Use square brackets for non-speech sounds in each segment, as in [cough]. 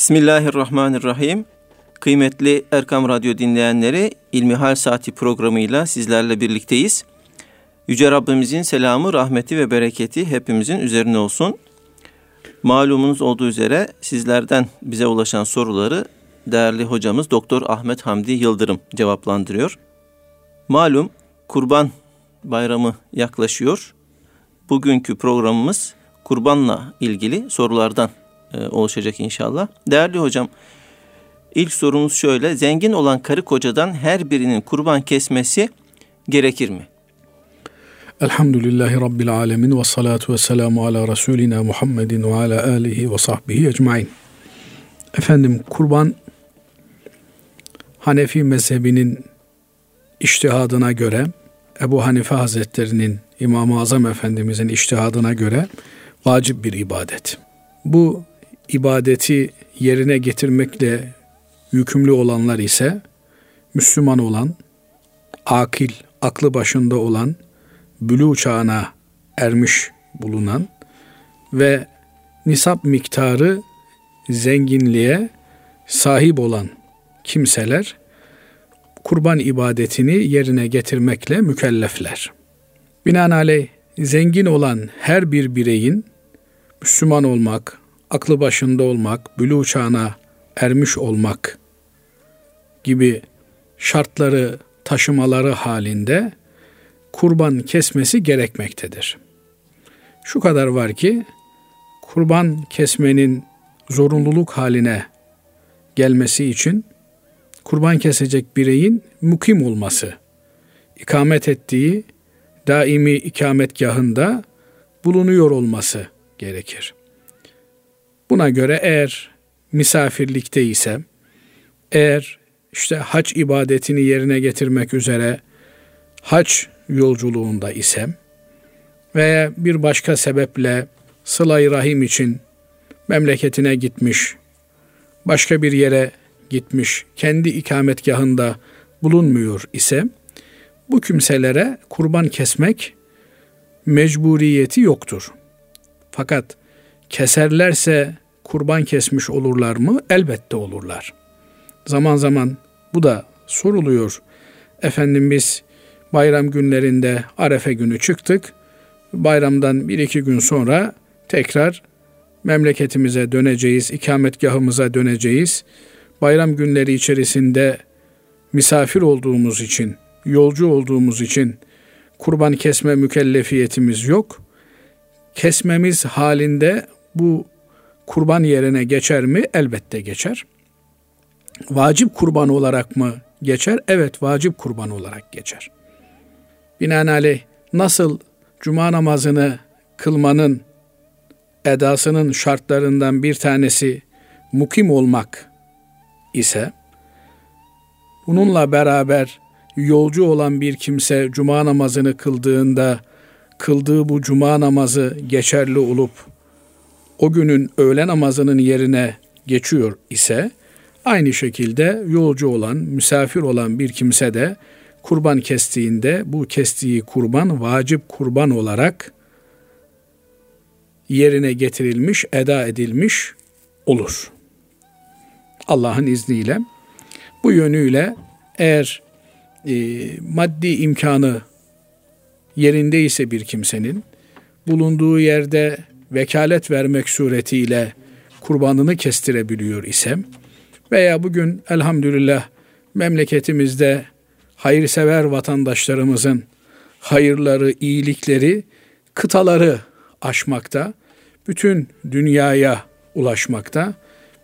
Bismillahirrahmanirrahim. Kıymetli Erkam Radyo dinleyenleri İlmihal Saati programıyla sizlerle birlikteyiz. Yüce Rabbimizin selamı, rahmeti ve bereketi hepimizin üzerine olsun. Malumunuz olduğu üzere sizlerden bize ulaşan soruları değerli hocamız Doktor Ahmet Hamdi Yıldırım cevaplandırıyor. Malum Kurban Bayramı yaklaşıyor. Bugünkü programımız kurbanla ilgili sorulardan e, oluşacak inşallah. Değerli hocam, ilk sorumuz şöyle. Zengin olan karı kocadan her birinin kurban kesmesi gerekir mi? Elhamdülillahi Rabbil alemin ve salatu ve selamu ala Resulina Muhammedin ve ala alihi ve sahbihi ecmain. Efendim kurban Hanefi mezhebinin iştihadına göre Ebu Hanife Hazretlerinin İmam-ı Azam Efendimizin iştihadına göre vacip bir ibadet. Bu ibadeti yerine getirmekle yükümlü olanlar ise Müslüman olan, akil, aklı başında olan, bülü çağına ermiş bulunan ve nisap miktarı zenginliğe sahip olan kimseler kurban ibadetini yerine getirmekle mükellefler. Binaenaleyh zengin olan her bir bireyin Müslüman olmak, aklı başında olmak, bülü çağına ermiş olmak gibi şartları taşımaları halinde kurban kesmesi gerekmektedir. Şu kadar var ki kurban kesmenin zorunluluk haline gelmesi için kurban kesecek bireyin mukim olması, ikamet ettiği daimi ikametgahında bulunuyor olması gerekir. Buna göre eğer misafirlikte ise, eğer işte hac ibadetini yerine getirmek üzere hac yolculuğunda ise veya bir başka sebeple sıla rahim için memleketine gitmiş, başka bir yere gitmiş, kendi ikametgahında bulunmuyor ise bu kimselere kurban kesmek mecburiyeti yoktur. Fakat keserlerse kurban kesmiş olurlar mı? Elbette olurlar. Zaman zaman bu da soruluyor. Efendim biz bayram günlerinde Arefe günü çıktık. Bayramdan bir iki gün sonra tekrar memleketimize döneceğiz, ikametgahımıza döneceğiz. Bayram günleri içerisinde misafir olduğumuz için, yolcu olduğumuz için kurban kesme mükellefiyetimiz yok. Kesmemiz halinde bu kurban yerine geçer mi? Elbette geçer. Vacip kurban olarak mı geçer? Evet vacip kurban olarak geçer. Binaenaleyh nasıl cuma namazını kılmanın edasının şartlarından bir tanesi mukim olmak ise bununla beraber yolcu olan bir kimse cuma namazını kıldığında kıldığı bu cuma namazı geçerli olup o günün öğle namazının yerine geçiyor ise aynı şekilde yolcu olan, misafir olan bir kimse de kurban kestiğinde bu kestiği kurban vacip kurban olarak yerine getirilmiş, eda edilmiş olur. Allah'ın izniyle bu yönüyle eğer e, maddi imkanı yerindeyse bir kimsenin bulunduğu yerde vekalet vermek suretiyle kurbanını kestirebiliyor isem veya bugün elhamdülillah memleketimizde hayırsever vatandaşlarımızın hayırları, iyilikleri, kıtaları aşmakta, bütün dünyaya ulaşmakta.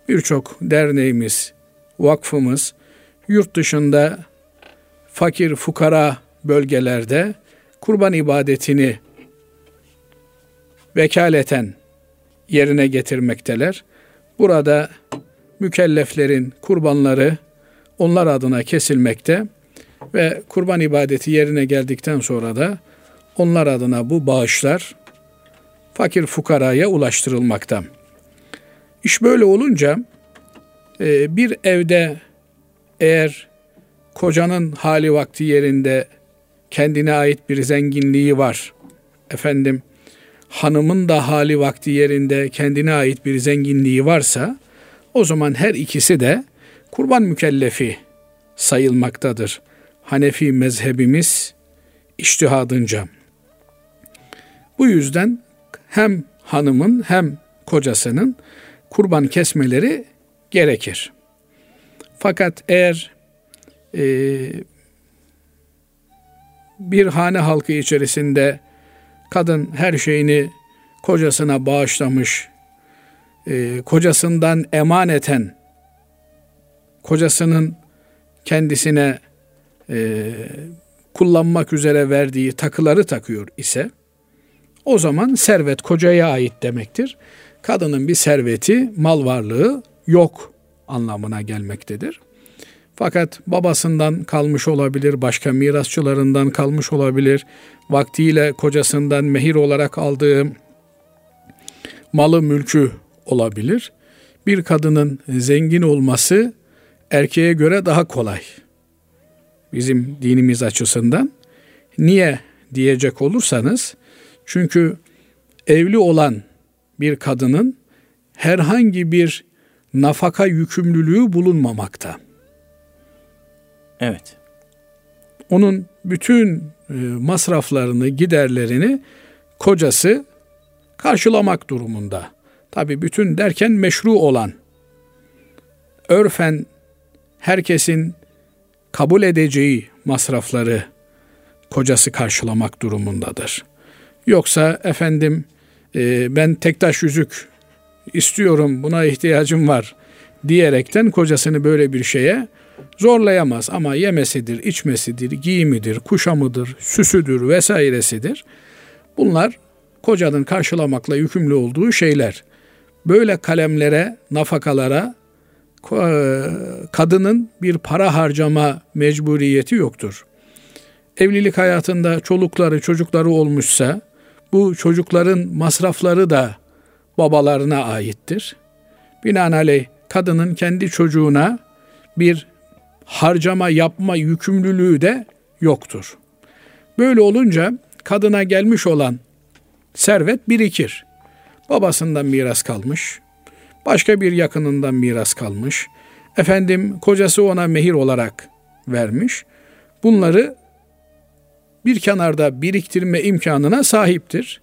Birçok derneğimiz, vakfımız yurt dışında fakir fukara bölgelerde kurban ibadetini vekaleten yerine getirmekteler. Burada mükelleflerin kurbanları onlar adına kesilmekte ve kurban ibadeti yerine geldikten sonra da onlar adına bu bağışlar fakir fukaraya ulaştırılmakta. İş böyle olunca e, bir evde eğer kocanın hali vakti yerinde kendine ait bir zenginliği var. Efendim hanımın da hali vakti yerinde kendine ait bir zenginliği varsa o zaman her ikisi de kurban mükellefi sayılmaktadır. Hanefi mezhebimiz iştihadınca. Bu yüzden hem hanımın hem kocasının kurban kesmeleri gerekir. Fakat eğer e, bir hane halkı içerisinde kadın her şeyini kocasına bağışlamış, e, kocasından emaneten, kocasının kendisine e, kullanmak üzere verdiği takıları takıyor ise, o zaman servet kocaya ait demektir. Kadının bir serveti, mal varlığı yok anlamına gelmektedir. Fakat babasından kalmış olabilir, başka mirasçılarından kalmış olabilir, vaktiyle kocasından mehir olarak aldığı malı mülkü olabilir. Bir kadının zengin olması erkeğe göre daha kolay. Bizim dinimiz açısından. Niye diyecek olursanız, çünkü evli olan bir kadının herhangi bir nafaka yükümlülüğü bulunmamakta. Evet. Onun bütün e, masraflarını, giderlerini kocası karşılamak durumunda. Tabi bütün derken meşru olan, örfen herkesin kabul edeceği masrafları kocası karşılamak durumundadır. Yoksa efendim e, ben tektaş yüzük istiyorum buna ihtiyacım var diyerekten kocasını böyle bir şeye zorlayamaz ama yemesidir, içmesidir, giyimidir, kuşamıdır, süsüdür vesairesidir. Bunlar kocanın karşılamakla yükümlü olduğu şeyler. Böyle kalemlere, nafakalara e, kadının bir para harcama mecburiyeti yoktur. Evlilik hayatında çolukları, çocukları olmuşsa bu çocukların masrafları da babalarına aittir. Binaenaleyh kadının kendi çocuğuna bir harcama yapma yükümlülüğü de yoktur. Böyle olunca kadına gelmiş olan servet birikir. Babasından miras kalmış, başka bir yakınından miras kalmış. Efendim kocası ona mehir olarak vermiş. Bunları bir kenarda biriktirme imkanına sahiptir.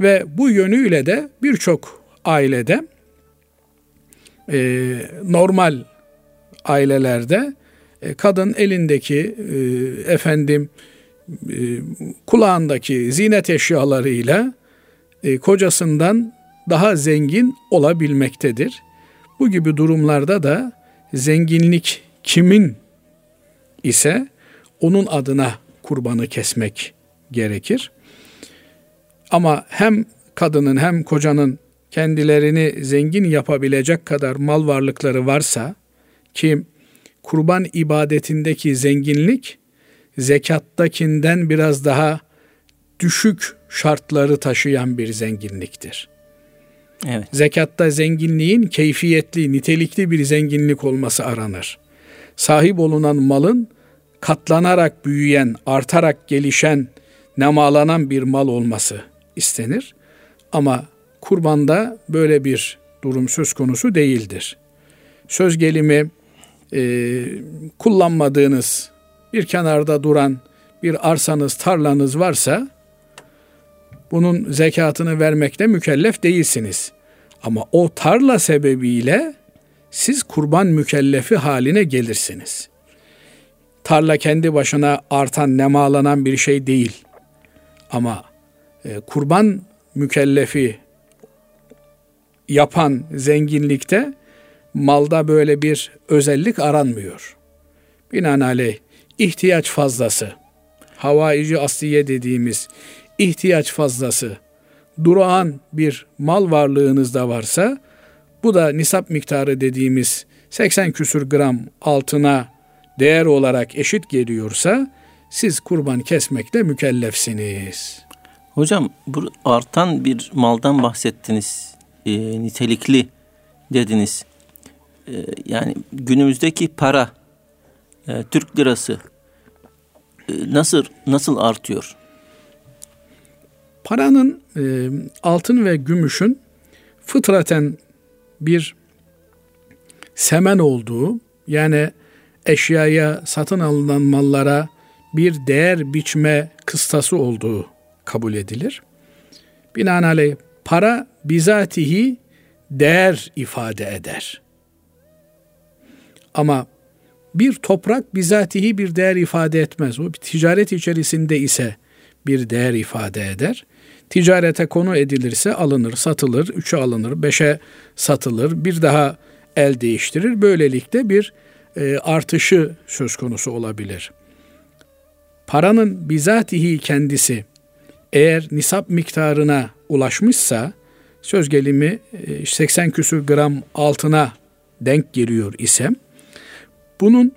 Ve bu yönüyle de birçok ailede e, normal ailelerde e, kadın elindeki e, efendim e, kulağındaki zinet eşyalarıyla kocasından daha zengin olabilmektedir. Bu gibi durumlarda da zenginlik kimin ise onun adına kurbanı kesmek gerekir. Ama hem kadının hem kocanın kendilerini zengin yapabilecek kadar mal varlıkları varsa ki kurban ibadetindeki zenginlik zekattakinden biraz daha düşük şartları taşıyan bir zenginliktir. Evet. Zekatta zenginliğin keyfiyetli, nitelikli bir zenginlik olması aranır. Sahip olunan malın katlanarak büyüyen, artarak gelişen, nemalanan bir mal olması istenir. Ama kurbanda böyle bir durum söz konusu değildir. Söz gelimi e, kullanmadığınız bir kenarda duran bir arsanız, tarlanız varsa bunun zekatını vermekle mükellef değilsiniz. Ama o tarla sebebiyle siz kurban mükellefi haline gelirsiniz. Tarla kendi başına artan, nemalanan bir şey değil. Ama e, kurban mükellefi yapan zenginlikte malda böyle bir özellik aranmıyor. Binaenaleyh ihtiyaç fazlası, havaici asliye dediğimiz ihtiyaç fazlası, durağan bir mal varlığınız da varsa, bu da nisap miktarı dediğimiz 80 küsür gram altına değer olarak eşit geliyorsa, siz kurban kesmekle mükellefsiniz. Hocam bu artan bir maldan bahsettiniz. E, nitelikli dediniz. E, yani günümüzdeki para, e, Türk lirası e, nasıl nasıl artıyor? Paranın e, altın ve gümüşün fıtraten bir semen olduğu yani eşyaya satın alınan mallara bir değer biçme kıstası olduğu kabul edilir. Binaenaleyh para bizatihi değer ifade eder. Ama bir toprak bizatihi bir değer ifade etmez. O ticaret içerisinde ise bir değer ifade eder. Ticarete konu edilirse alınır, satılır, üçe alınır, beşe satılır, bir daha el değiştirir. Böylelikle bir e, artışı söz konusu olabilir. Paranın bizatihi kendisi eğer nisap miktarına ulaşmışsa söz gelimi 80 e, küsur gram altına denk geliyor ise bunun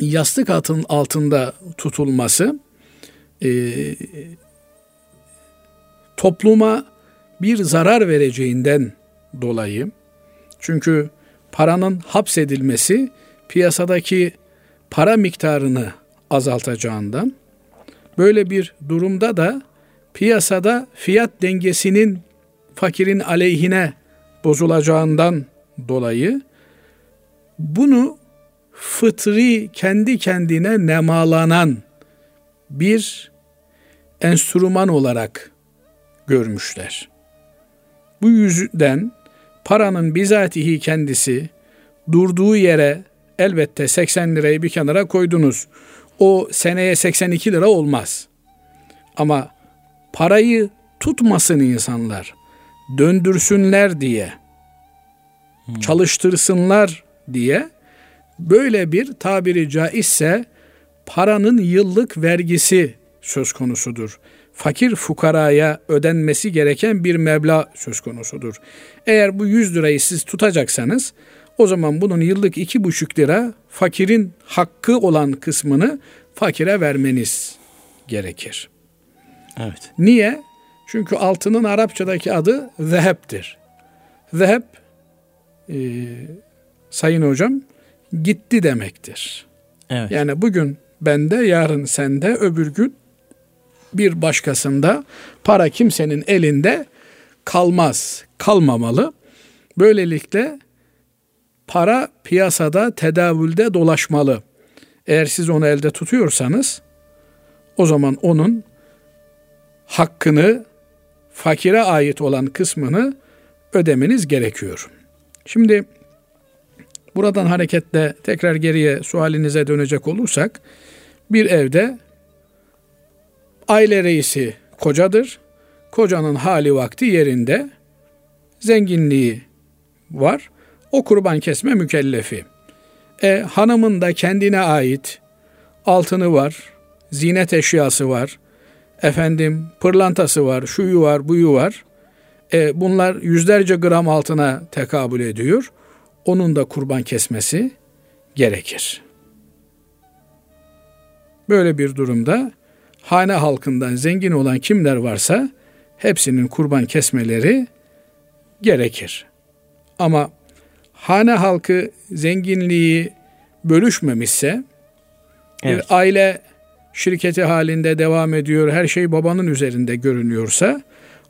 yastık altın altında tutulması e, topluma bir zarar vereceğinden dolayı çünkü paranın hapsedilmesi piyasadaki para miktarını azaltacağından böyle bir durumda da piyasada fiyat dengesinin fakirin aleyhine bozulacağından dolayı bunu fıtri kendi kendine nemalanan bir enstrüman olarak görmüşler. Bu yüzden paranın bizatihi kendisi durduğu yere elbette 80 lirayı bir kenara koydunuz. O seneye 82 lira olmaz. Ama parayı tutmasın insanlar. Döndürsünler diye. Hmm. Çalıştırsınlar diye böyle bir tabiri caizse paranın yıllık vergisi söz konusudur. Fakir fukaraya ödenmesi gereken bir meblağ söz konusudur. Eğer bu 100 lirayı siz tutacaksanız o zaman bunun yıllık iki buçuk lira fakirin hakkı olan kısmını fakire vermeniz gerekir. Evet. Niye? Çünkü altının Arapçadaki adı zeheptir. Zehep e, sayın hocam gitti demektir. Evet. Yani bugün bende, yarın sende, öbür gün bir başkasında para kimsenin elinde kalmaz, kalmamalı. Böylelikle para piyasada, tedavülde dolaşmalı. Eğer siz onu elde tutuyorsanız o zaman onun hakkını fakire ait olan kısmını ödemeniz gerekiyor. Şimdi buradan hareketle tekrar geriye sualinize dönecek olursak bir evde aile reisi kocadır. Kocanın hali vakti yerinde. Zenginliği var. O kurban kesme mükellefi. E, hanımın da kendine ait altını var, zinet eşyası var, efendim pırlantası var, şuyu var, buyu var. E, bunlar yüzlerce gram altına tekabül ediyor. Onun da kurban kesmesi gerekir. Böyle bir durumda hane halkından zengin olan kimler varsa hepsinin kurban kesmeleri gerekir. Ama hane halkı zenginliği bölüşmemişse evet. bir aile şirketi halinde devam ediyor, her şey babanın üzerinde görünüyorsa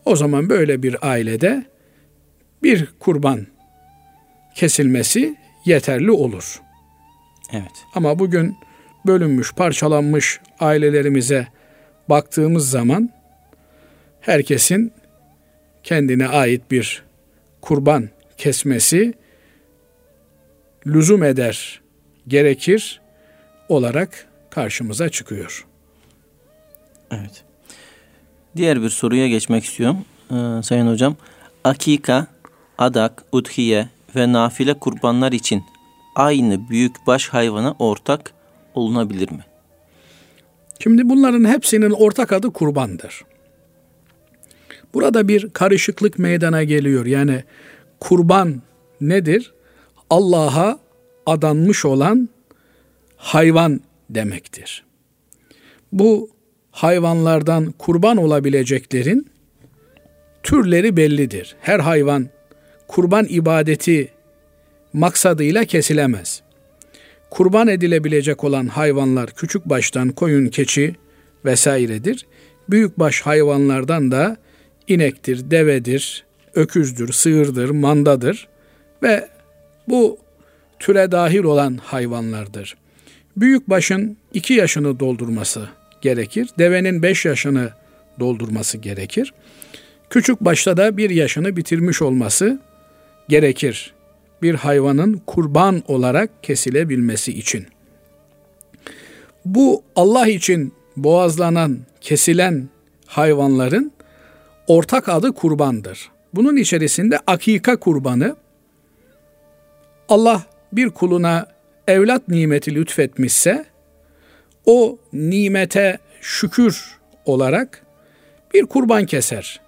o zaman böyle bir ailede bir kurban kesilmesi yeterli olur. Evet. Ama bugün bölünmüş, parçalanmış ailelerimize baktığımız zaman herkesin kendine ait bir kurban kesmesi lüzum eder, gerekir olarak karşımıza çıkıyor. Evet. Diğer bir soruya geçmek istiyorum ee, Sayın Hocam. Akika, adak, udhiye ve nafile kurbanlar için aynı büyük baş hayvana ortak olunabilir mi? Şimdi bunların hepsinin ortak adı kurbandır. Burada bir karışıklık meydana geliyor. Yani kurban nedir? Allah'a adanmış olan hayvan demektir. Bu hayvanlardan kurban olabileceklerin türleri bellidir. Her hayvan kurban ibadeti maksadıyla kesilemez. Kurban edilebilecek olan hayvanlar küçük baştan koyun, keçi vesairedir. Büyük baş hayvanlardan da inektir, devedir, öküzdür, sığırdır, mandadır ve bu türe dahil olan hayvanlardır. Büyük başın iki yaşını doldurması gerekir. Devenin beş yaşını doldurması gerekir. Küçük başta da bir yaşını bitirmiş olması gerekir. Bir hayvanın kurban olarak kesilebilmesi için. Bu Allah için boğazlanan, kesilen hayvanların ortak adı kurbandır. Bunun içerisinde akika kurbanı Allah bir kuluna evlat nimeti lütfetmişse o nimete şükür olarak bir kurban keser.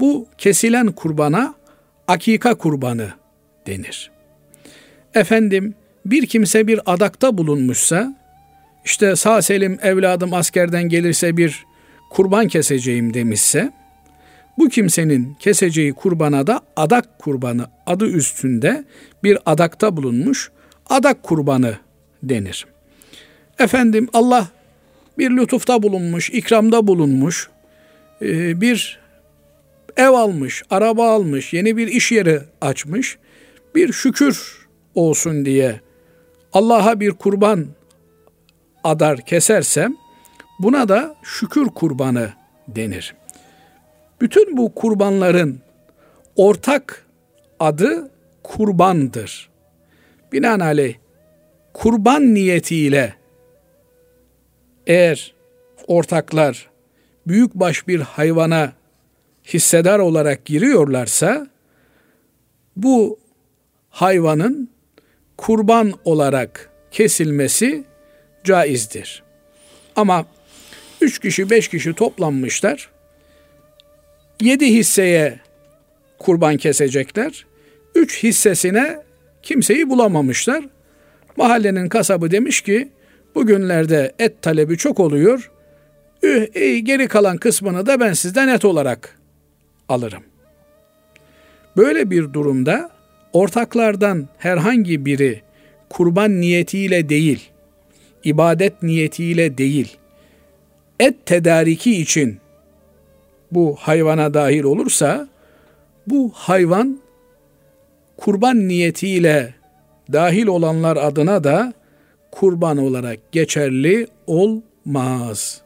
Bu kesilen kurbana akika kurbanı denir. Efendim bir kimse bir adakta bulunmuşsa işte sağ selim evladım askerden gelirse bir kurban keseceğim demişse bu kimsenin keseceği kurbana da adak kurbanı adı üstünde bir adakta bulunmuş adak kurbanı denir. Efendim Allah bir lütufta bulunmuş, ikramda bulunmuş, bir ev almış, araba almış, yeni bir iş yeri açmış, bir şükür olsun diye Allah'a bir kurban adar kesersem buna da şükür kurbanı denir. Bütün bu kurbanların ortak adı kurbandır. Binaenaleyh kurban niyetiyle eğer ortaklar büyükbaş bir hayvana hissedar olarak giriyorlarsa bu hayvanın kurban olarak kesilmesi caizdir. Ama üç kişi beş kişi toplanmışlar. Yedi hisseye kurban kesecekler. Üç hissesine kimseyi bulamamışlar. Mahallenin kasabı demiş ki bugünlerde et talebi çok oluyor. Üh, geri kalan kısmını da ben sizden et olarak alırım. Böyle bir durumda ortaklardan herhangi biri kurban niyetiyle değil, ibadet niyetiyle değil, et tedariki için bu hayvana dahil olursa bu hayvan kurban niyetiyle dahil olanlar adına da kurban olarak geçerli olmaz.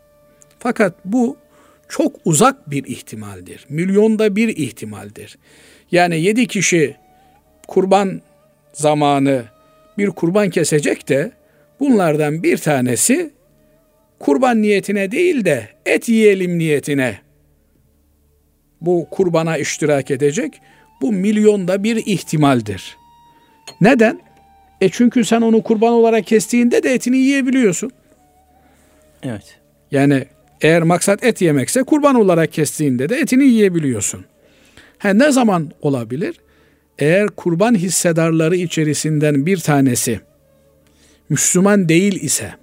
Fakat bu çok uzak bir ihtimaldir. Milyonda bir ihtimaldir. Yani yedi kişi kurban zamanı bir kurban kesecek de bunlardan bir tanesi kurban niyetine değil de et yiyelim niyetine bu kurbana iştirak edecek. Bu milyonda bir ihtimaldir. Neden? E çünkü sen onu kurban olarak kestiğinde de etini yiyebiliyorsun. Evet. Yani eğer maksat et yemekse kurban olarak kestiğinde de etini yiyebiliyorsun. Ha, ne zaman olabilir? Eğer kurban hissedarları içerisinden bir tanesi Müslüman değil ise,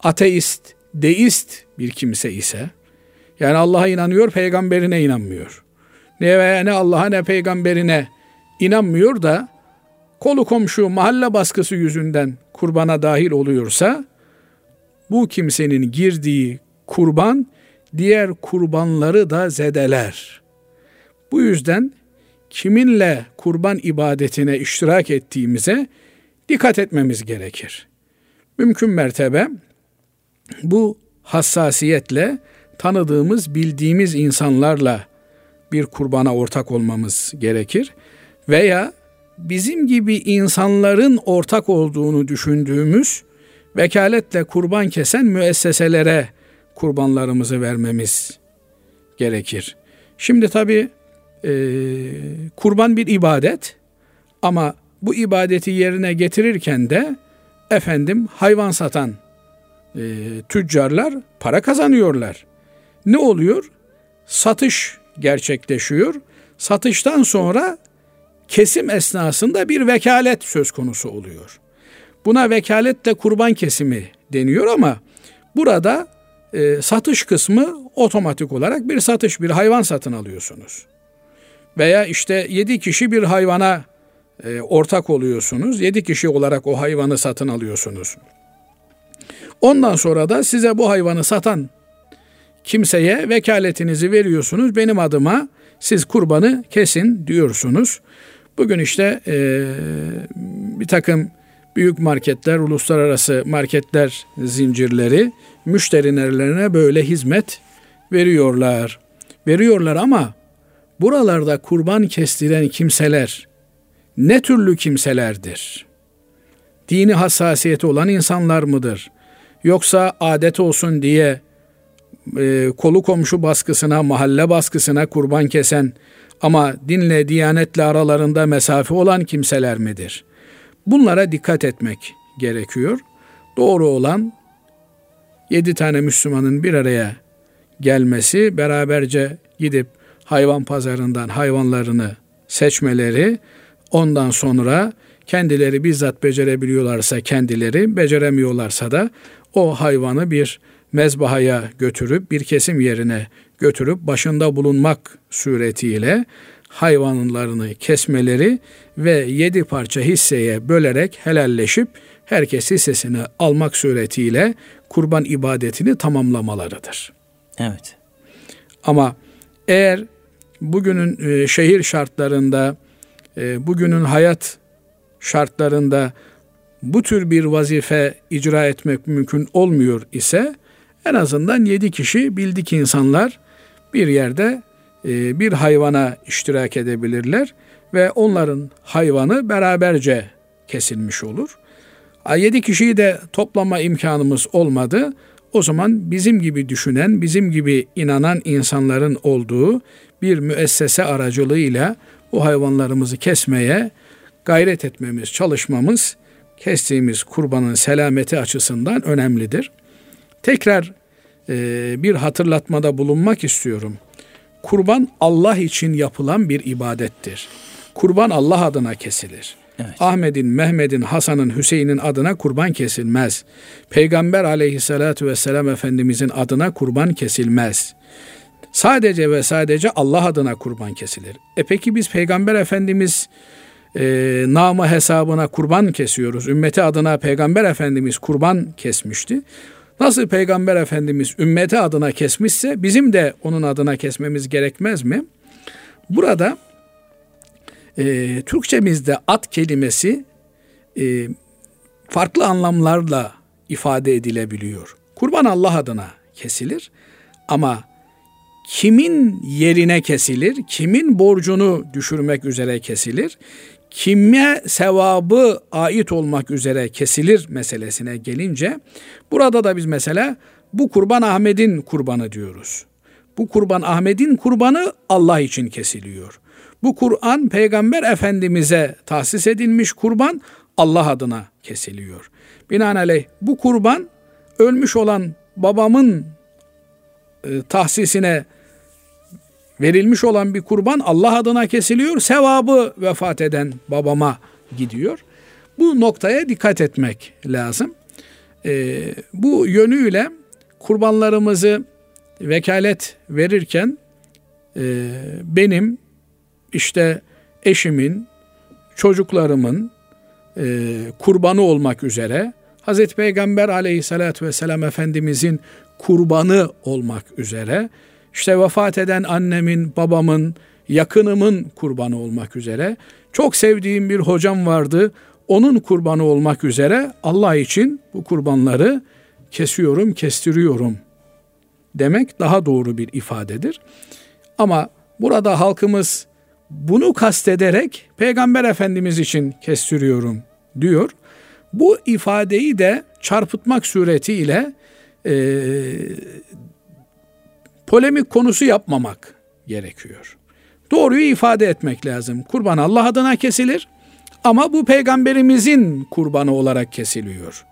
ateist, deist bir kimse ise, yani Allah'a inanıyor, peygamberine inanmıyor. Ne veya ne Allah'a ne peygamberine inanmıyor da kolu komşu mahalle baskısı yüzünden kurbana dahil oluyorsa bu kimsenin girdiği kurban diğer kurbanları da zedeler. Bu yüzden kiminle kurban ibadetine iştirak ettiğimize dikkat etmemiz gerekir. Mümkün mertebe bu hassasiyetle tanıdığımız, bildiğimiz insanlarla bir kurbana ortak olmamız gerekir. Veya bizim gibi insanların ortak olduğunu düşündüğümüz vekaletle kurban kesen müesseselere kurbanlarımızı vermemiz gerekir. Şimdi tabi e, kurban bir ibadet ama bu ibadeti yerine getirirken de efendim hayvan satan e, tüccarlar para kazanıyorlar. Ne oluyor? Satış gerçekleşiyor. Satıştan sonra kesim esnasında bir vekalet söz konusu oluyor. Buna vekaletle kurban kesimi deniyor ama burada e, satış kısmı otomatik olarak bir satış, bir hayvan satın alıyorsunuz. Veya işte yedi kişi bir hayvana e, ortak oluyorsunuz. Yedi kişi olarak o hayvanı satın alıyorsunuz. Ondan sonra da size bu hayvanı satan kimseye vekaletinizi veriyorsunuz. Benim adıma siz kurbanı kesin diyorsunuz. Bugün işte e, bir takım büyük marketler, uluslararası marketler zincirleri müşterilerine böyle hizmet veriyorlar. Veriyorlar ama buralarda kurban kestiren kimseler ne türlü kimselerdir? Dini hassasiyeti olan insanlar mıdır? Yoksa adet olsun diye e, kolu komşu baskısına, mahalle baskısına kurban kesen ama dinle, diyanetle aralarında mesafe olan kimseler midir? Bunlara dikkat etmek gerekiyor. Doğru olan yedi tane Müslümanın bir araya gelmesi, beraberce gidip hayvan pazarından hayvanlarını seçmeleri, ondan sonra kendileri bizzat becerebiliyorlarsa kendileri, beceremiyorlarsa da o hayvanı bir mezbahaya götürüp bir kesim yerine götürüp başında bulunmak suretiyle hayvanlarını kesmeleri ve yedi parça hisseye bölerek helalleşip herkes hissesini almak suretiyle kurban ibadetini tamamlamalarıdır. Evet. Ama eğer bugünün e, şehir şartlarında, e, bugünün hayat şartlarında bu tür bir vazife icra etmek mümkün olmuyor ise en azından yedi kişi bildik insanlar bir yerde e, bir hayvana iştirak edebilirler ve onların hayvanı beraberce kesilmiş olur. Yedi kişiyi de toplama imkanımız olmadı. O zaman bizim gibi düşünen, bizim gibi inanan insanların olduğu bir müessese aracılığıyla bu hayvanlarımızı kesmeye gayret etmemiz, çalışmamız kestiğimiz kurbanın selameti açısından önemlidir. Tekrar e, bir hatırlatmada bulunmak istiyorum. Kurban Allah için yapılan bir ibadettir. Kurban Allah adına kesilir. Evet. Ahmet'in, Mehmet'in, Hasan'ın, Hüseyin'in adına kurban kesilmez. Peygamber aleyhissalatu vesselam Efendimizin adına kurban kesilmez. Sadece ve sadece Allah adına kurban kesilir. E peki biz Peygamber Efendimiz e, namı hesabına kurban kesiyoruz. Ümmeti adına Peygamber Efendimiz kurban kesmişti. Nasıl Peygamber Efendimiz ümmeti adına kesmişse bizim de onun adına kesmemiz gerekmez mi? Burada e, Türkçemizde at kelimesi e, farklı anlamlarla ifade edilebiliyor. Kurban Allah adına kesilir ama kimin yerine kesilir, kimin borcunu düşürmek üzere kesilir, kime sevabı ait olmak üzere kesilir meselesine gelince burada da biz mesela bu kurban Ahmet'in kurbanı diyoruz. Bu kurban Ahmet'in kurbanı Allah için kesiliyor. Bu Kur'an Peygamber Efendimiz'e tahsis edilmiş kurban Allah adına kesiliyor. Binaenaleyh bu kurban ölmüş olan babamın e, tahsisine verilmiş olan bir kurban Allah adına kesiliyor. Sevabı vefat eden babama gidiyor. Bu noktaya dikkat etmek lazım. E, bu yönüyle kurbanlarımızı vekalet verirken e, benim işte eşimin, çocuklarımın e, kurbanı olmak üzere Hazreti Peygamber aleyhissalatü vesselam Efendimizin kurbanı olmak üzere işte vefat eden annemin, babamın, yakınımın kurbanı olmak üzere çok sevdiğim bir hocam vardı. Onun kurbanı olmak üzere Allah için bu kurbanları kesiyorum, kestiriyorum demek daha doğru bir ifadedir. Ama burada halkımız bunu kastederek Peygamber Efendimiz için kestiriyorum diyor. Bu ifadeyi de çarpıtmak suretiyle e, polemik konusu yapmamak gerekiyor. Doğruyu ifade etmek lazım. Kurban Allah adına kesilir ama bu peygamberimizin kurbanı olarak kesiliyor.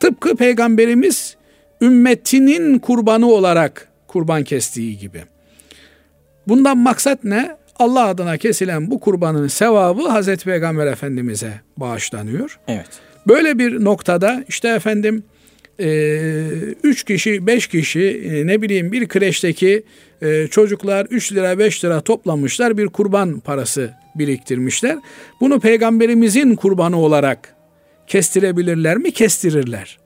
Tıpkı peygamberimiz ümmetinin kurbanı olarak kurban kestiği gibi. Bundan maksat ne? Allah adına kesilen bu kurbanın sevabı Hazreti Peygamber Efendimiz'e bağışlanıyor. Evet. Böyle bir noktada işte efendim e, üç kişi, beş kişi e, ne bileyim bir kreşteki e, çocuklar 3 lira 5 lira toplamışlar bir kurban parası biriktirmişler. Bunu peygamberimizin kurbanı olarak kestirebilirler mi? Kestirirler.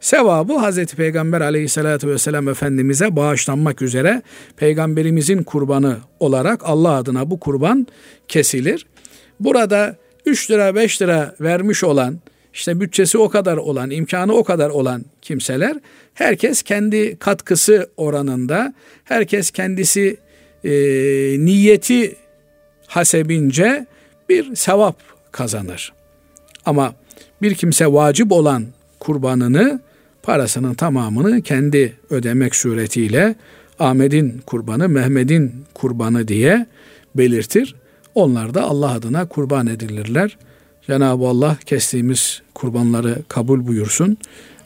Sevabı Hazreti Peygamber aleyhissalatü vesselam Efendimiz'e bağışlanmak üzere Peygamberimizin kurbanı olarak Allah adına bu kurban kesilir. Burada 3 lira 5 lira vermiş olan işte bütçesi o kadar olan, imkanı o kadar olan kimseler herkes kendi katkısı oranında, herkes kendisi e, niyeti hasebince bir sevap kazanır. Ama bir kimse vacip olan kurbanını parasının tamamını kendi ödemek suretiyle Ahmet'in kurbanı, Mehmet'in kurbanı diye belirtir. Onlar da Allah adına kurban edilirler. Cenab-ı Allah kestiğimiz kurbanları kabul buyursun.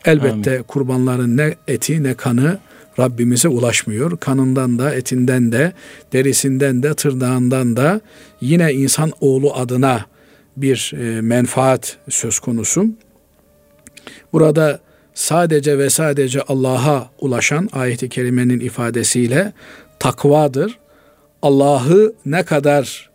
Elbette Amin. kurbanların ne eti ne kanı Rabbimize ulaşmıyor. Kanından da, etinden de, derisinden de, tırnağından da yine insan oğlu adına bir e, menfaat söz konusu. Burada sadece ve sadece Allah'a ulaşan ayeti kerimenin ifadesiyle takvadır. Allah'ı ne kadar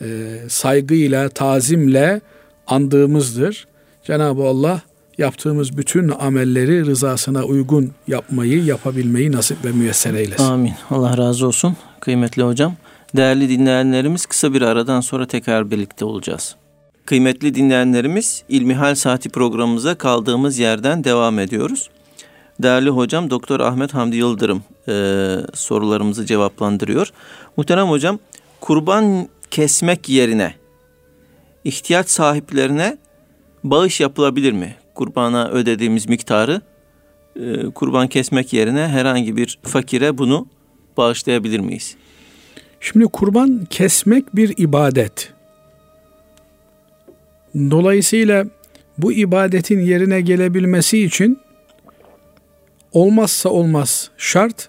e, saygıyla, tazimle andığımızdır. Cenab-ı Allah yaptığımız bütün amelleri rızasına uygun yapmayı, yapabilmeyi nasip ve müyesser eylesin. Amin. Allah razı olsun. Kıymetli hocam. Değerli dinleyenlerimiz kısa bir aradan sonra tekrar birlikte olacağız. Kıymetli dinleyenlerimiz İlmihal Saati programımıza kaldığımız yerden devam ediyoruz. Değerli hocam Doktor Ahmet Hamdi Yıldırım e, sorularımızı cevaplandırıyor. Muhterem hocam kurban kesmek yerine ihtiyaç sahiplerine bağış yapılabilir mi? Kurbana ödediğimiz miktarı e, kurban kesmek yerine herhangi bir fakire bunu bağışlayabilir miyiz? Şimdi kurban kesmek bir ibadet. Dolayısıyla bu ibadetin yerine gelebilmesi için olmazsa olmaz şart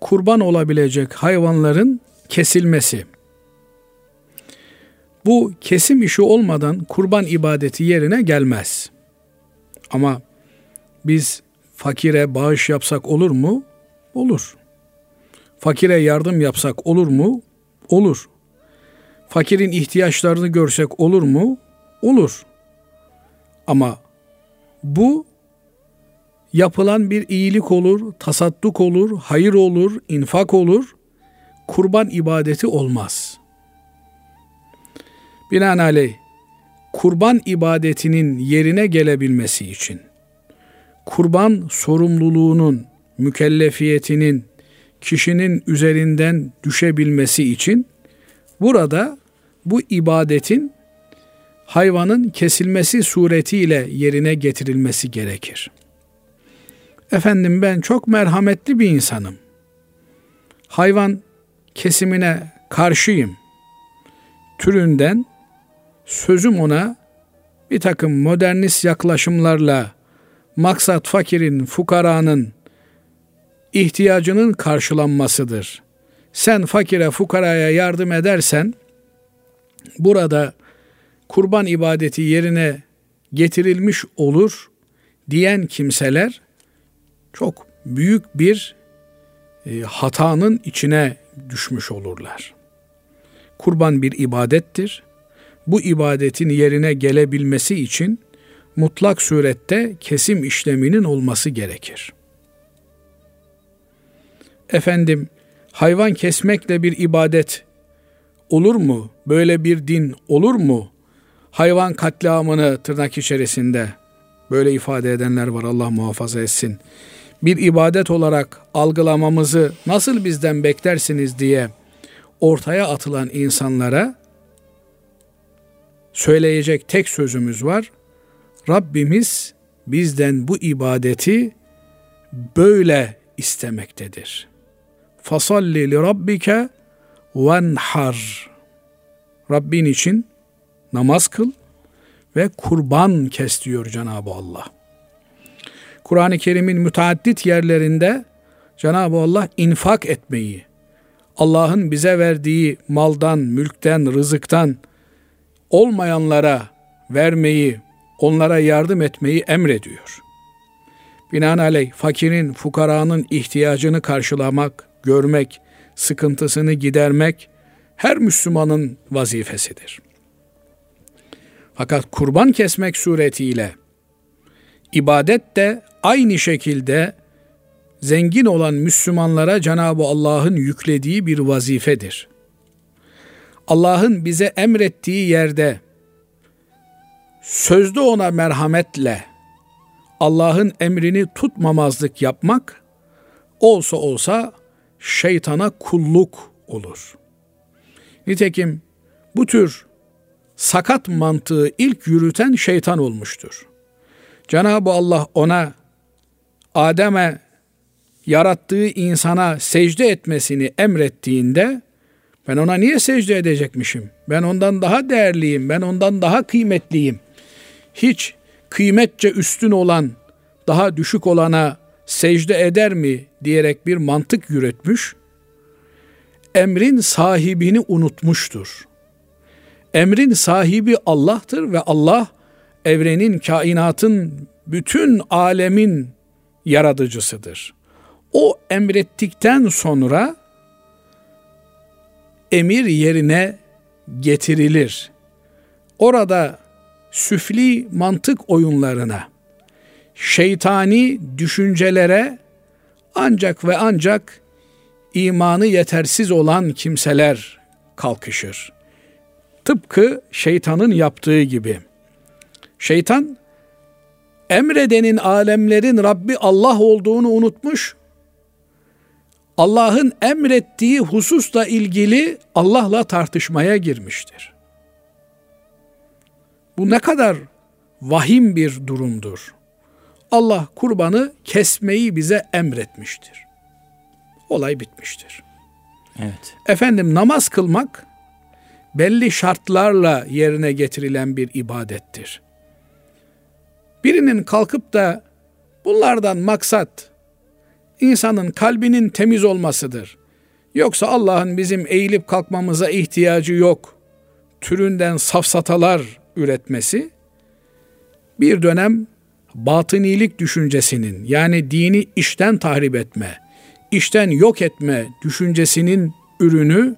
kurban olabilecek hayvanların kesilmesi. Bu kesim işi olmadan kurban ibadeti yerine gelmez. Ama biz fakire bağış yapsak olur mu? Olur. Fakire yardım yapsak olur mu? Olur. Fakirin ihtiyaçlarını görsek olur mu? Olur. Ama bu yapılan bir iyilik olur, tasadduk olur, hayır olur, infak olur. Kurban ibadeti olmaz. Binaenaleyh kurban ibadetinin yerine gelebilmesi için kurban sorumluluğunun, mükellefiyetinin kişinin üzerinden düşebilmesi için burada bu ibadetin hayvanın kesilmesi suretiyle yerine getirilmesi gerekir. Efendim ben çok merhametli bir insanım. Hayvan kesimine karşıyım. Türünden sözüm ona bir takım modernist yaklaşımlarla maksat fakirin, fukaranın ihtiyacının karşılanmasıdır. Sen fakire, fukaraya yardım edersen burada kurban ibadeti yerine getirilmiş olur diyen kimseler çok büyük bir e, hatanın içine düşmüş olurlar. Kurban bir ibadettir. Bu ibadetin yerine gelebilmesi için mutlak surette kesim işleminin olması gerekir. Efendim hayvan kesmekle bir ibadet olur mu? Böyle bir din olur mu? Hayvan katliamını tırnak içerisinde böyle ifade edenler var Allah muhafaza etsin. Bir ibadet olarak algılamamızı nasıl bizden beklersiniz diye ortaya atılan insanlara söyleyecek tek sözümüz var. Rabbimiz bizden bu ibadeti böyle istemektedir. Fasalli li rabbike venhar. Rabbin için namaz kıl ve kurban kes diyor Cenab-ı Allah. Kur'an-ı Kerim'in müteaddit yerlerinde Cenab-ı Allah infak etmeyi, Allah'ın bize verdiği maldan, mülkten, rızıktan olmayanlara vermeyi, onlara yardım etmeyi emrediyor. Binaenaleyh fakirin, fukaranın ihtiyacını karşılamak, görmek, sıkıntısını gidermek her Müslümanın vazifesidir.'' Fakat kurban kesmek suretiyle ibadet de aynı şekilde zengin olan Müslümanlara Cenab-ı Allah'ın yüklediği bir vazifedir. Allah'ın bize emrettiği yerde sözde ona merhametle Allah'ın emrini tutmamazlık yapmak olsa olsa şeytana kulluk olur. Nitekim bu tür sakat mantığı ilk yürüten şeytan olmuştur. Cenab-ı Allah ona Adem'e yarattığı insana secde etmesini emrettiğinde ben ona niye secde edecekmişim? Ben ondan daha değerliyim, ben ondan daha kıymetliyim. Hiç kıymetçe üstün olan, daha düşük olana secde eder mi diyerek bir mantık yürütmüş. Emrin sahibini unutmuştur. Emrin sahibi Allah'tır ve Allah evrenin, kainatın, bütün alemin yaratıcısıdır. O emrettikten sonra emir yerine getirilir. Orada süfli mantık oyunlarına, şeytani düşüncelere ancak ve ancak imanı yetersiz olan kimseler kalkışır. Tıpkı şeytanın yaptığı gibi. Şeytan emredenin alemlerin Rabbi Allah olduğunu unutmuş. Allah'ın emrettiği hususla ilgili Allah'la tartışmaya girmiştir. Bu ne kadar vahim bir durumdur. Allah kurbanı kesmeyi bize emretmiştir. Olay bitmiştir. Evet. Efendim namaz kılmak belli şartlarla yerine getirilen bir ibadettir. Birinin kalkıp da bunlardan maksat insanın kalbinin temiz olmasıdır. Yoksa Allah'ın bizim eğilip kalkmamıza ihtiyacı yok. Türünden safsatalar üretmesi bir dönem batınilik düşüncesinin yani dini işten tahrip etme, işten yok etme düşüncesinin ürünü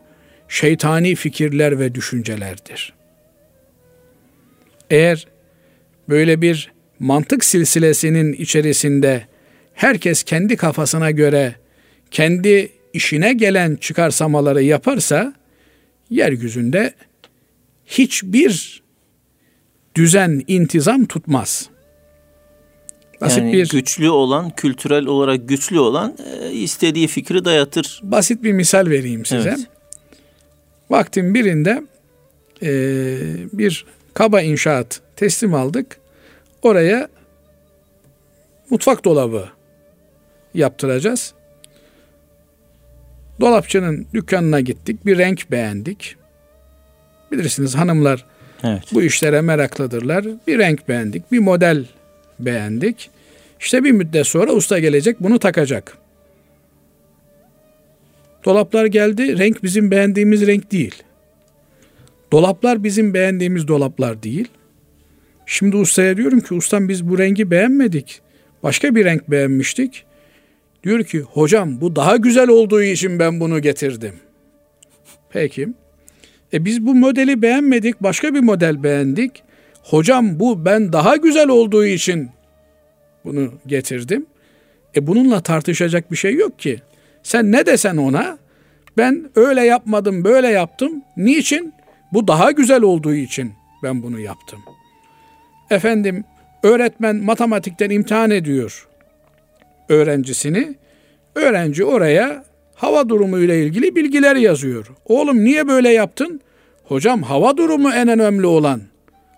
şeytani fikirler ve düşüncelerdir. Eğer böyle bir mantık silsilesinin içerisinde herkes kendi kafasına göre kendi işine gelen çıkarsamaları yaparsa yeryüzünde hiçbir düzen, intizam tutmaz. Basit yani bir güçlü olan, kültürel olarak güçlü olan e, istediği fikri dayatır. Basit bir misal vereyim size. Evet. Vaktin birinde e, bir kaba inşaat teslim aldık. Oraya mutfak dolabı yaptıracağız. Dolapçının dükkanına gittik. Bir renk beğendik. Bilirsiniz hanımlar evet. bu işlere meraklıdırlar. Bir renk beğendik. Bir model beğendik. İşte bir müddet sonra usta gelecek bunu takacak. Dolaplar geldi. Renk bizim beğendiğimiz renk değil. Dolaplar bizim beğendiğimiz dolaplar değil. Şimdi ustaya diyorum ki ustam biz bu rengi beğenmedik. Başka bir renk beğenmiştik. Diyor ki hocam bu daha güzel olduğu için ben bunu getirdim. Peki. E biz bu modeli beğenmedik. Başka bir model beğendik. Hocam bu ben daha güzel olduğu için bunu getirdim. E bununla tartışacak bir şey yok ki. Sen ne desen ona ben öyle yapmadım böyle yaptım. Niçin? Bu daha güzel olduğu için ben bunu yaptım. Efendim öğretmen matematikten imtihan ediyor öğrencisini. Öğrenci oraya hava durumu ile ilgili bilgiler yazıyor. Oğlum niye böyle yaptın? Hocam hava durumu en önemli olan.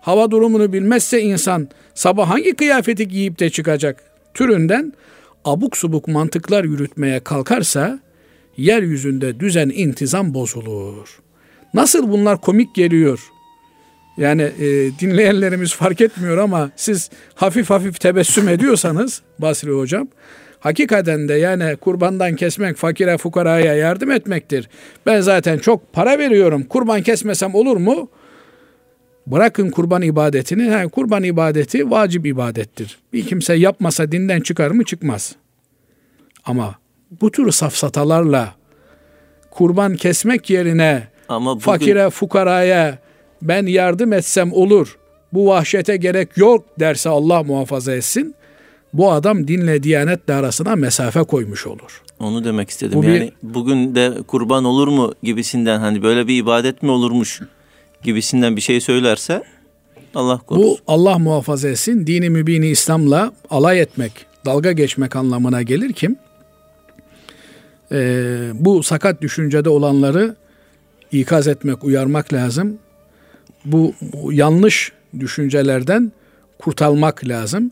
Hava durumunu bilmezse insan sabah hangi kıyafeti giyip de çıkacak türünden abuk subuk mantıklar yürütmeye kalkarsa yeryüzünde düzen intizam bozulur. Nasıl bunlar komik geliyor? Yani e, dinleyenlerimiz fark etmiyor ama siz hafif hafif tebessüm ediyorsanız [laughs] Basri hocam hakikaten de yani kurbandan kesmek fakire fukaraya yardım etmektir. Ben zaten çok para veriyorum kurban kesmesem olur mu? Bırakın kurban ibadetini. He, kurban ibadeti vacip ibadettir. Bir kimse yapmasa dinden çıkar mı? Çıkmaz. Ama bu tür safsatalarla kurban kesmek yerine Ama bugün... fakire, fukaraya ben yardım etsem olur. Bu vahşete gerek yok derse Allah muhafaza etsin. Bu adam dinle diyanetle arasına mesafe koymuş olur. Onu demek istedim. Bu yani bir, bugün de kurban olur mu gibisinden hani böyle bir ibadet mi olurmuş gibisinden bir şey söylerse Allah korusun. Bu Allah muhafaza etsin. Dini mübini İslam'la alay etmek, dalga geçmek anlamına gelir ki e, bu sakat düşüncede olanları ikaz etmek, uyarmak lazım. Bu, bu yanlış düşüncelerden kurtarmak lazım.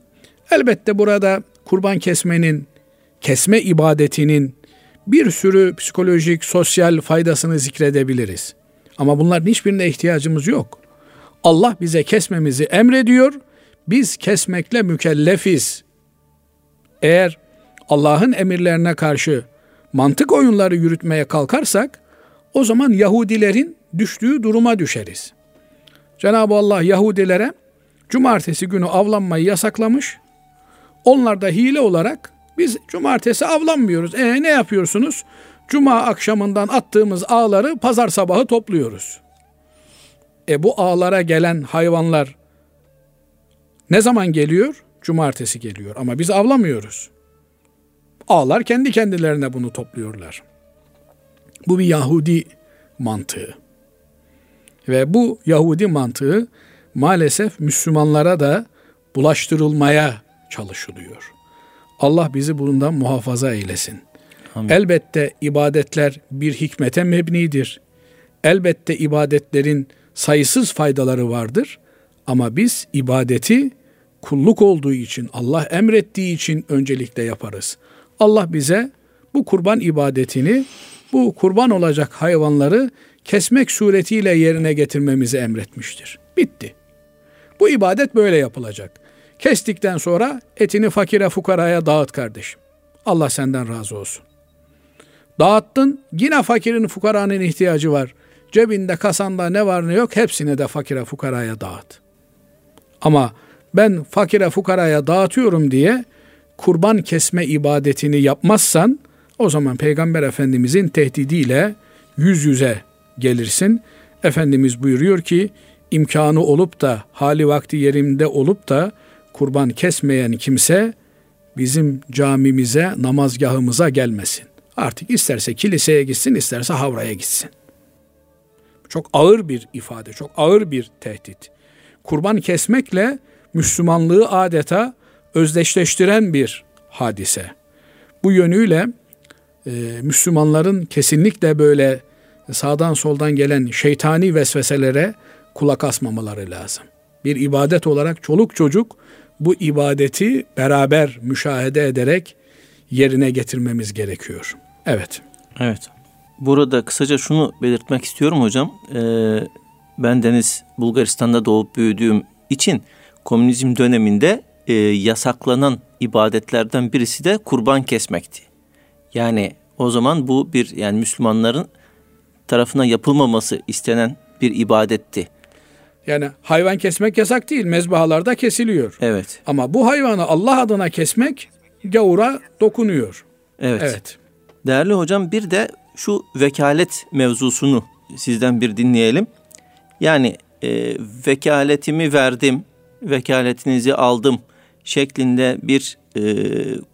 Elbette burada kurban kesmenin, kesme ibadetinin bir sürü psikolojik, sosyal faydasını zikredebiliriz. Ama bunların hiçbirine ihtiyacımız yok. Allah bize kesmemizi emrediyor. Biz kesmekle mükellefiz. Eğer Allah'ın emirlerine karşı mantık oyunları yürütmeye kalkarsak o zaman Yahudilerin düştüğü duruma düşeriz. Cenab-ı Allah Yahudilere cumartesi günü avlanmayı yasaklamış. Onlar da hile olarak biz cumartesi avlanmıyoruz. E ne yapıyorsunuz? Cuma akşamından attığımız ağları pazar sabahı topluyoruz. E bu ağlara gelen hayvanlar ne zaman geliyor? Cumartesi geliyor ama biz avlamıyoruz. Ağlar kendi kendilerine bunu topluyorlar. Bu bir Yahudi mantığı. Ve bu Yahudi mantığı maalesef Müslümanlara da bulaştırılmaya çalışılıyor. Allah bizi bundan muhafaza eylesin. Amin. Elbette ibadetler bir hikmete mebnidir. Elbette ibadetlerin sayısız faydaları vardır. Ama biz ibadeti kulluk olduğu için, Allah emrettiği için öncelikle yaparız. Allah bize bu kurban ibadetini, bu kurban olacak hayvanları kesmek suretiyle yerine getirmemizi emretmiştir. Bitti. Bu ibadet böyle yapılacak. Kestikten sonra etini fakire fukaraya dağıt kardeşim. Allah senden razı olsun. Dağıttın yine fakirin fukaranın ihtiyacı var. Cebinde kasanda ne var ne yok hepsini de fakire fukaraya dağıt. Ama ben fakire fukaraya dağıtıyorum diye kurban kesme ibadetini yapmazsan o zaman Peygamber Efendimizin tehdidiyle yüz yüze gelirsin. Efendimiz buyuruyor ki imkanı olup da hali vakti yerinde olup da kurban kesmeyen kimse bizim camimize, namazgahımıza gelmesin. Artık isterse kiliseye gitsin, isterse havraya gitsin. Çok ağır bir ifade, çok ağır bir tehdit. Kurban kesmekle Müslümanlığı adeta özdeşleştiren bir hadise. Bu yönüyle e, Müslümanların kesinlikle böyle sağdan soldan gelen şeytani vesveselere kulak asmamaları lazım. Bir ibadet olarak çoluk çocuk bu ibadeti beraber müşahede ederek yerine getirmemiz gerekiyor. Evet. Evet. Burada kısaca şunu belirtmek istiyorum hocam. Ee, ben Deniz Bulgaristan'da doğup büyüdüğüm için komünizm döneminde e, yasaklanan ibadetlerden birisi de kurban kesmekti. Yani o zaman bu bir yani Müslümanların tarafına yapılmaması istenen bir ibadetti. Yani hayvan kesmek yasak değil. Mezbahalarda kesiliyor. Evet. Ama bu hayvanı Allah adına kesmek gavura dokunuyor. Evet. Evet. Değerli hocam bir de şu vekalet mevzusunu sizden bir dinleyelim. Yani e, vekaletimi verdim, vekaletinizi aldım şeklinde bir e,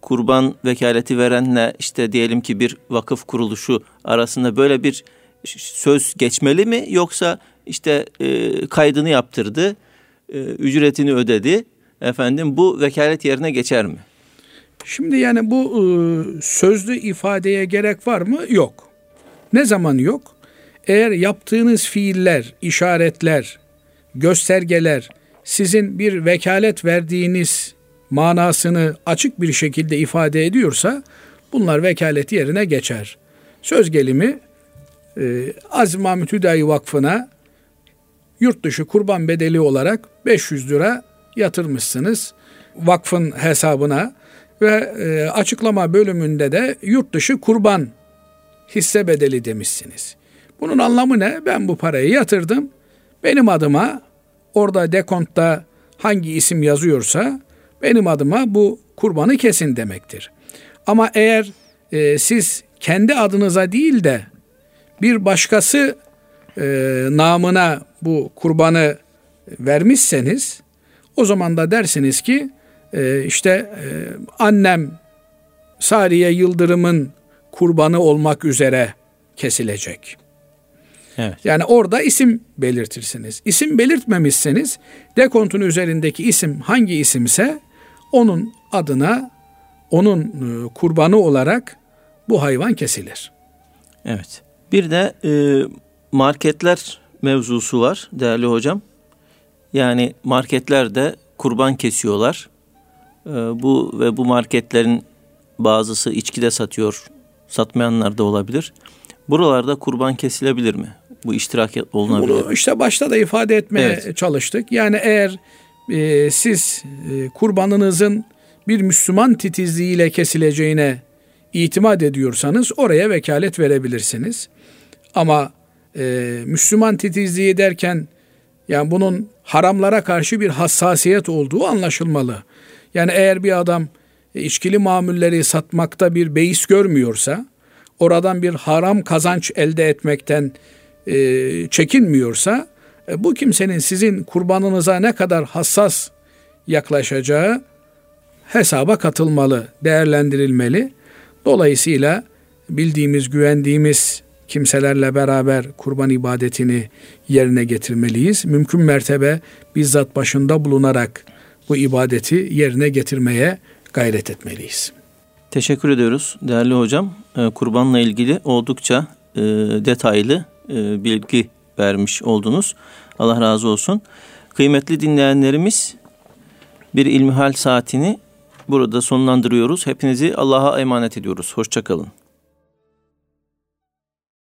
kurban vekaleti verenle işte diyelim ki bir vakıf kuruluşu arasında böyle bir söz geçmeli mi yoksa işte e, kaydını yaptırdı, e, ücretini ödedi. Efendim bu vekalet yerine geçer mi? Şimdi yani bu e, sözlü ifadeye gerek var mı? Yok. Ne zaman yok? Eğer yaptığınız fiiller, işaretler, göstergeler sizin bir vekalet verdiğiniz manasını açık bir şekilde ifade ediyorsa bunlar vekalet yerine geçer. Söz gelimi e, Aziz Mahmut Hüdayi Vakfı'na yurt dışı kurban bedeli olarak 500 lira yatırmışsınız vakfın hesabına ve e, açıklama bölümünde de yurt dışı kurban hisse bedeli demişsiniz. Bunun anlamı ne? Ben bu parayı yatırdım. Benim adıma orada dekontta hangi isim yazıyorsa benim adıma bu kurbanı kesin demektir. Ama eğer e, siz kendi adınıza değil de bir başkası e, namına bu kurbanı vermişseniz o zaman da dersiniz ki e, işte e, annem Sariye Yıldırım'ın kurbanı olmak üzere kesilecek. Evet. Yani orada isim belirtirsiniz. İsim belirtmemişseniz dekontun üzerindeki isim hangi isimse onun adına onun e, kurbanı olarak bu hayvan kesilir. Evet. Bir de e, marketler mevzusu var değerli hocam. Yani marketlerde kurban kesiyorlar. E, bu ve bu marketlerin bazısı içki de satıyor. Satmayanlar da olabilir. Buralarda kurban kesilebilir mi? Bu iştirak olunabilir. Bunu işte başta da ifade etmeye evet. çalıştık. Yani eğer e, siz e, kurbanınızın bir Müslüman titizliğiyle kesileceğine itimat ediyorsanız oraya vekalet verebilirsiniz. Ama e, Müslüman titizliği derken yani bunun haramlara karşı bir hassasiyet olduğu anlaşılmalı. Yani eğer bir adam içkili mamulleri satmakta bir beis görmüyorsa, oradan bir haram kazanç elde etmekten e, çekinmiyorsa, e, bu kimsenin sizin kurbanınıza ne kadar hassas yaklaşacağı hesaba katılmalı, değerlendirilmeli. Dolayısıyla bildiğimiz, güvendiğimiz kimselerle beraber kurban ibadetini yerine getirmeliyiz. Mümkün mertebe bizzat başında bulunarak bu ibadeti yerine getirmeye gayret etmeliyiz. Teşekkür ediyoruz değerli hocam. Ee, kurbanla ilgili oldukça e, detaylı e, bilgi vermiş oldunuz. Allah razı olsun. Kıymetli dinleyenlerimiz bir ilmihal saatini burada sonlandırıyoruz. Hepinizi Allah'a emanet ediyoruz. Hoşçakalın.